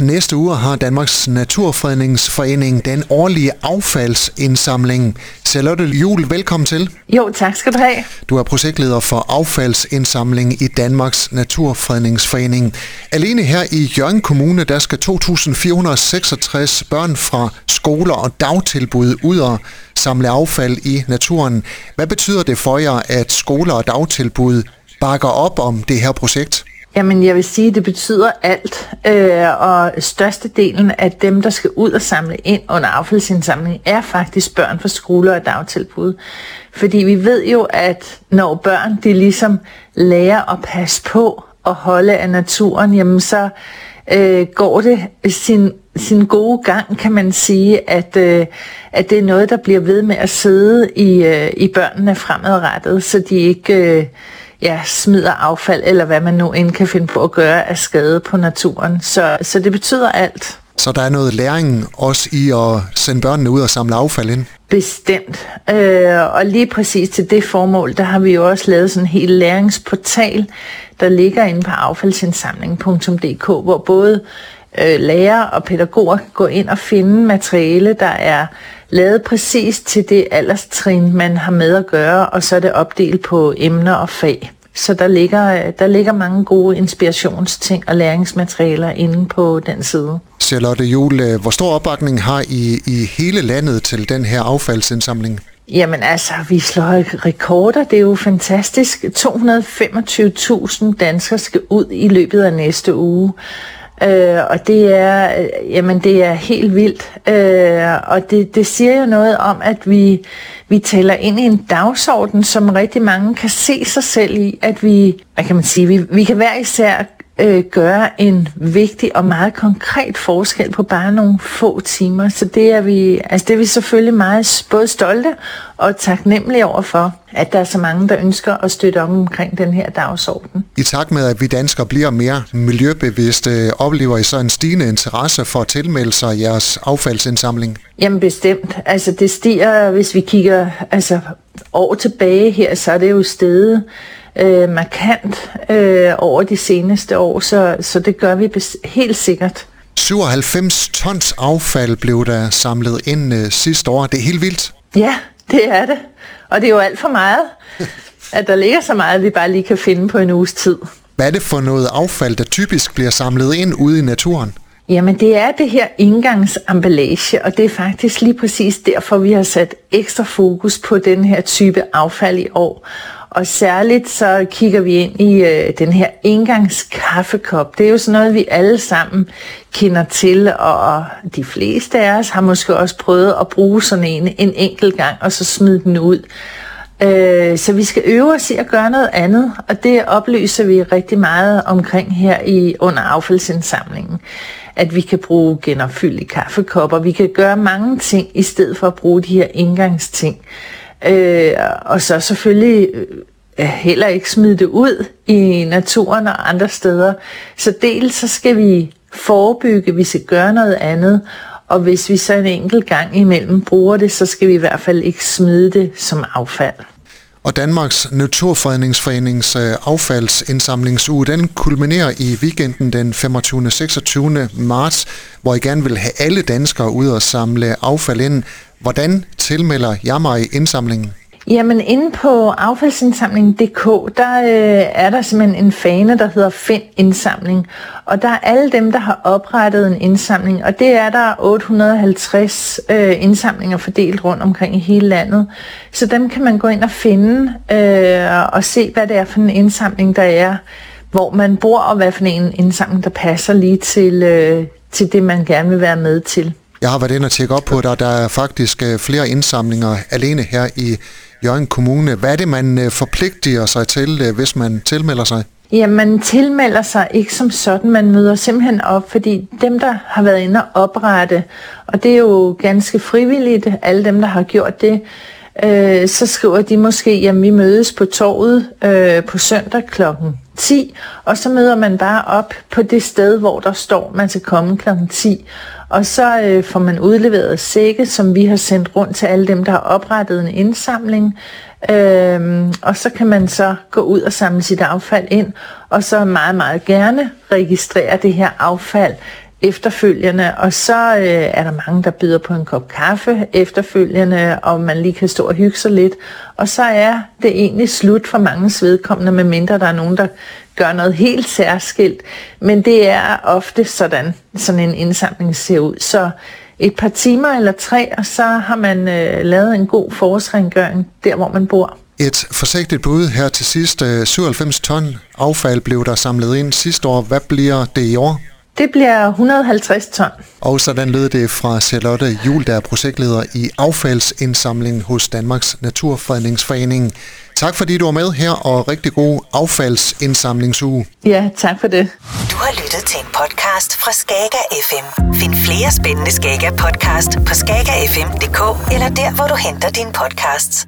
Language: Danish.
næste uge har Danmarks Naturfredningsforening den årlige affaldsindsamling. Charlotte Jul, velkommen til. Jo, tak skal du have. Du er projektleder for affaldsindsamling i Danmarks Naturfredningsforening. Alene her i Jørgen Kommune, der skal 2.466 børn fra skoler og dagtilbud ud og samle affald i naturen. Hvad betyder det for jer, at skoler og dagtilbud bakker op om det her projekt? Jamen, jeg vil sige, at det betyder alt. Øh, og størstedelen af dem, der skal ud og samle ind under affaldsindsamling, er faktisk børn fra skoler og dagtilbud. Fordi vi ved jo, at når børn de ligesom lærer at passe på og holde af naturen, jamen så øh, går det sin, sin gode gang, kan man sige, at, øh, at det er noget, der bliver ved med at sidde i, øh, i børnene fremadrettet, så de ikke... Øh, ja, smider affald, eller hvad man nu end kan finde på at gøre af skade på naturen. Så, så det betyder alt. Så der er noget læring også i at sende børnene ud og samle affald ind? Bestemt. Øh, og lige præcis til det formål, der har vi jo også lavet sådan en helt læringsportal, der ligger inde på affaldsindsamling.dk, hvor både øh, lærere og pædagoger kan gå ind og finde materiale, der er lavet præcis til det alderstrin, man har med at gøre, og så er det opdelt på emner og fag. Så der ligger, der ligger mange gode inspirationsting og læringsmaterialer inde på den side. Charlotte Jule, hvor stor opbakning har I i hele landet til den her affaldsindsamling? Jamen altså, vi slår rekorder. Det er jo fantastisk. 225.000 danskere skal ud i løbet af næste uge. Øh, og det er, øh, jamen det er helt vildt. Øh, og det, det siger jo noget om, at vi, vi taler ind i en dagsorden, som rigtig mange kan se sig selv i, at vi, hvad kan man sige, vi, vi kan hver især øh, gøre en vigtig og meget konkret forskel på bare nogle få timer. Så det er vi, altså det er vi selvfølgelig meget både stolte og taknemmelige over for, at der er så mange, der ønsker at støtte om omkring den her dagsorden. I takt med, at vi danskere bliver mere miljøbevidste, oplever I så en stigende interesse for at tilmelde sig jeres affaldsindsamling? Jamen bestemt. Altså det stiger, hvis vi kigger altså, år tilbage her, så er det jo stedet øh, markant øh, over de seneste år, så, så det gør vi helt sikkert. 97 tons affald blev der samlet ind øh, sidste år. Det er helt vildt. Ja, det er det. Og det er jo alt for meget, at der ligger så meget, vi bare lige kan finde på en uges tid. Hvad er det for noget affald, der typisk bliver samlet ind ude i naturen? Jamen det er det her indgangsemballage, og det er faktisk lige præcis derfor, vi har sat ekstra fokus på den her type affald i år. Og særligt så kigger vi ind i øh, den her engangskaffekop. Det er jo sådan noget, vi alle sammen kender til, og de fleste af os har måske også prøvet at bruge sådan en en enkelt gang, og så smide den ud. Øh, så vi skal øve os i at gøre noget andet, og det oplyser vi rigtig meget omkring her i under affaldsindsamlingen. At vi kan bruge genopfyldte kaffekopper, vi kan gøre mange ting i stedet for at bruge de her indgangsting. Øh, og så selvfølgelig øh, heller ikke smide det ud i naturen og andre steder. Så dels så skal vi forebygge, vi skal gøre noget andet, og hvis vi så en enkelt gang imellem bruger det, så skal vi i hvert fald ikke smide det som affald. Og Danmarks Naturfredningsforenings øh, affaldsindsamlingsuge, den kulminerer i weekenden den 25. 26. marts, hvor I gerne vil have alle danskere ud og samle affald ind. Hvordan tilmelder jeg mig i indsamlingen? Jamen inde på affaldsindsamling.dk, der øh, er der simpelthen en fane, der hedder Find indsamling. Og der er alle dem, der har oprettet en indsamling, og det er der 850 øh, indsamlinger fordelt rundt omkring i hele landet. Så dem kan man gå ind og finde øh, og se, hvad det er for en indsamling, der er, hvor man bor, og hvad for en indsamling, der passer lige til, øh, til det, man gerne vil være med til. Jeg har været inde og tjekke op på, at der er faktisk øh, flere indsamlinger alene her i Jørgen Kommune. Hvad er det, man øh, forpligter sig til, øh, hvis man tilmelder sig? Ja, man tilmelder sig ikke som sådan. Man møder simpelthen op, fordi dem, der har været inde og oprette, og det er jo ganske frivilligt, alle dem, der har gjort det, øh, så skriver de måske, at vi mødes på torvet øh, på søndag klokken 10, og så møder man bare op på det sted, hvor der står, man skal komme klokken 10. Og så øh, får man udleveret sække, som vi har sendt rundt til alle dem, der har oprettet en indsamling. Øhm, og så kan man så gå ud og samle sit affald ind, og så meget, meget gerne registrere det her affald efterfølgende, og så øh, er der mange, der byder på en kop kaffe efterfølgende, og man lige kan stå og hygge sig lidt. Og så er det egentlig slut for mange vedkommende, medmindre der er nogen, der gør noget helt særskilt. Men det er ofte sådan, sådan en indsamling ser ud. Så et par timer eller tre, og så har man øh, lavet en god forårsrengøring der, hvor man bor. Et forsigtigt bud her til sidst. Øh, 97 ton affald blev der samlet ind sidste år. Hvad bliver det i år? Det bliver 150 ton. Og sådan lød det fra Charlotte Jul, der er projektleder i affaldsindsamling hos Danmarks Naturfredningsforening. Tak fordi du var med her, og rigtig god affaldsindsamlingsuge. Ja, tak for det. Du har lyttet til en podcast fra Skager FM. Find flere spændende Skager podcast på skagerfm.dk eller der, hvor du henter dine podcasts.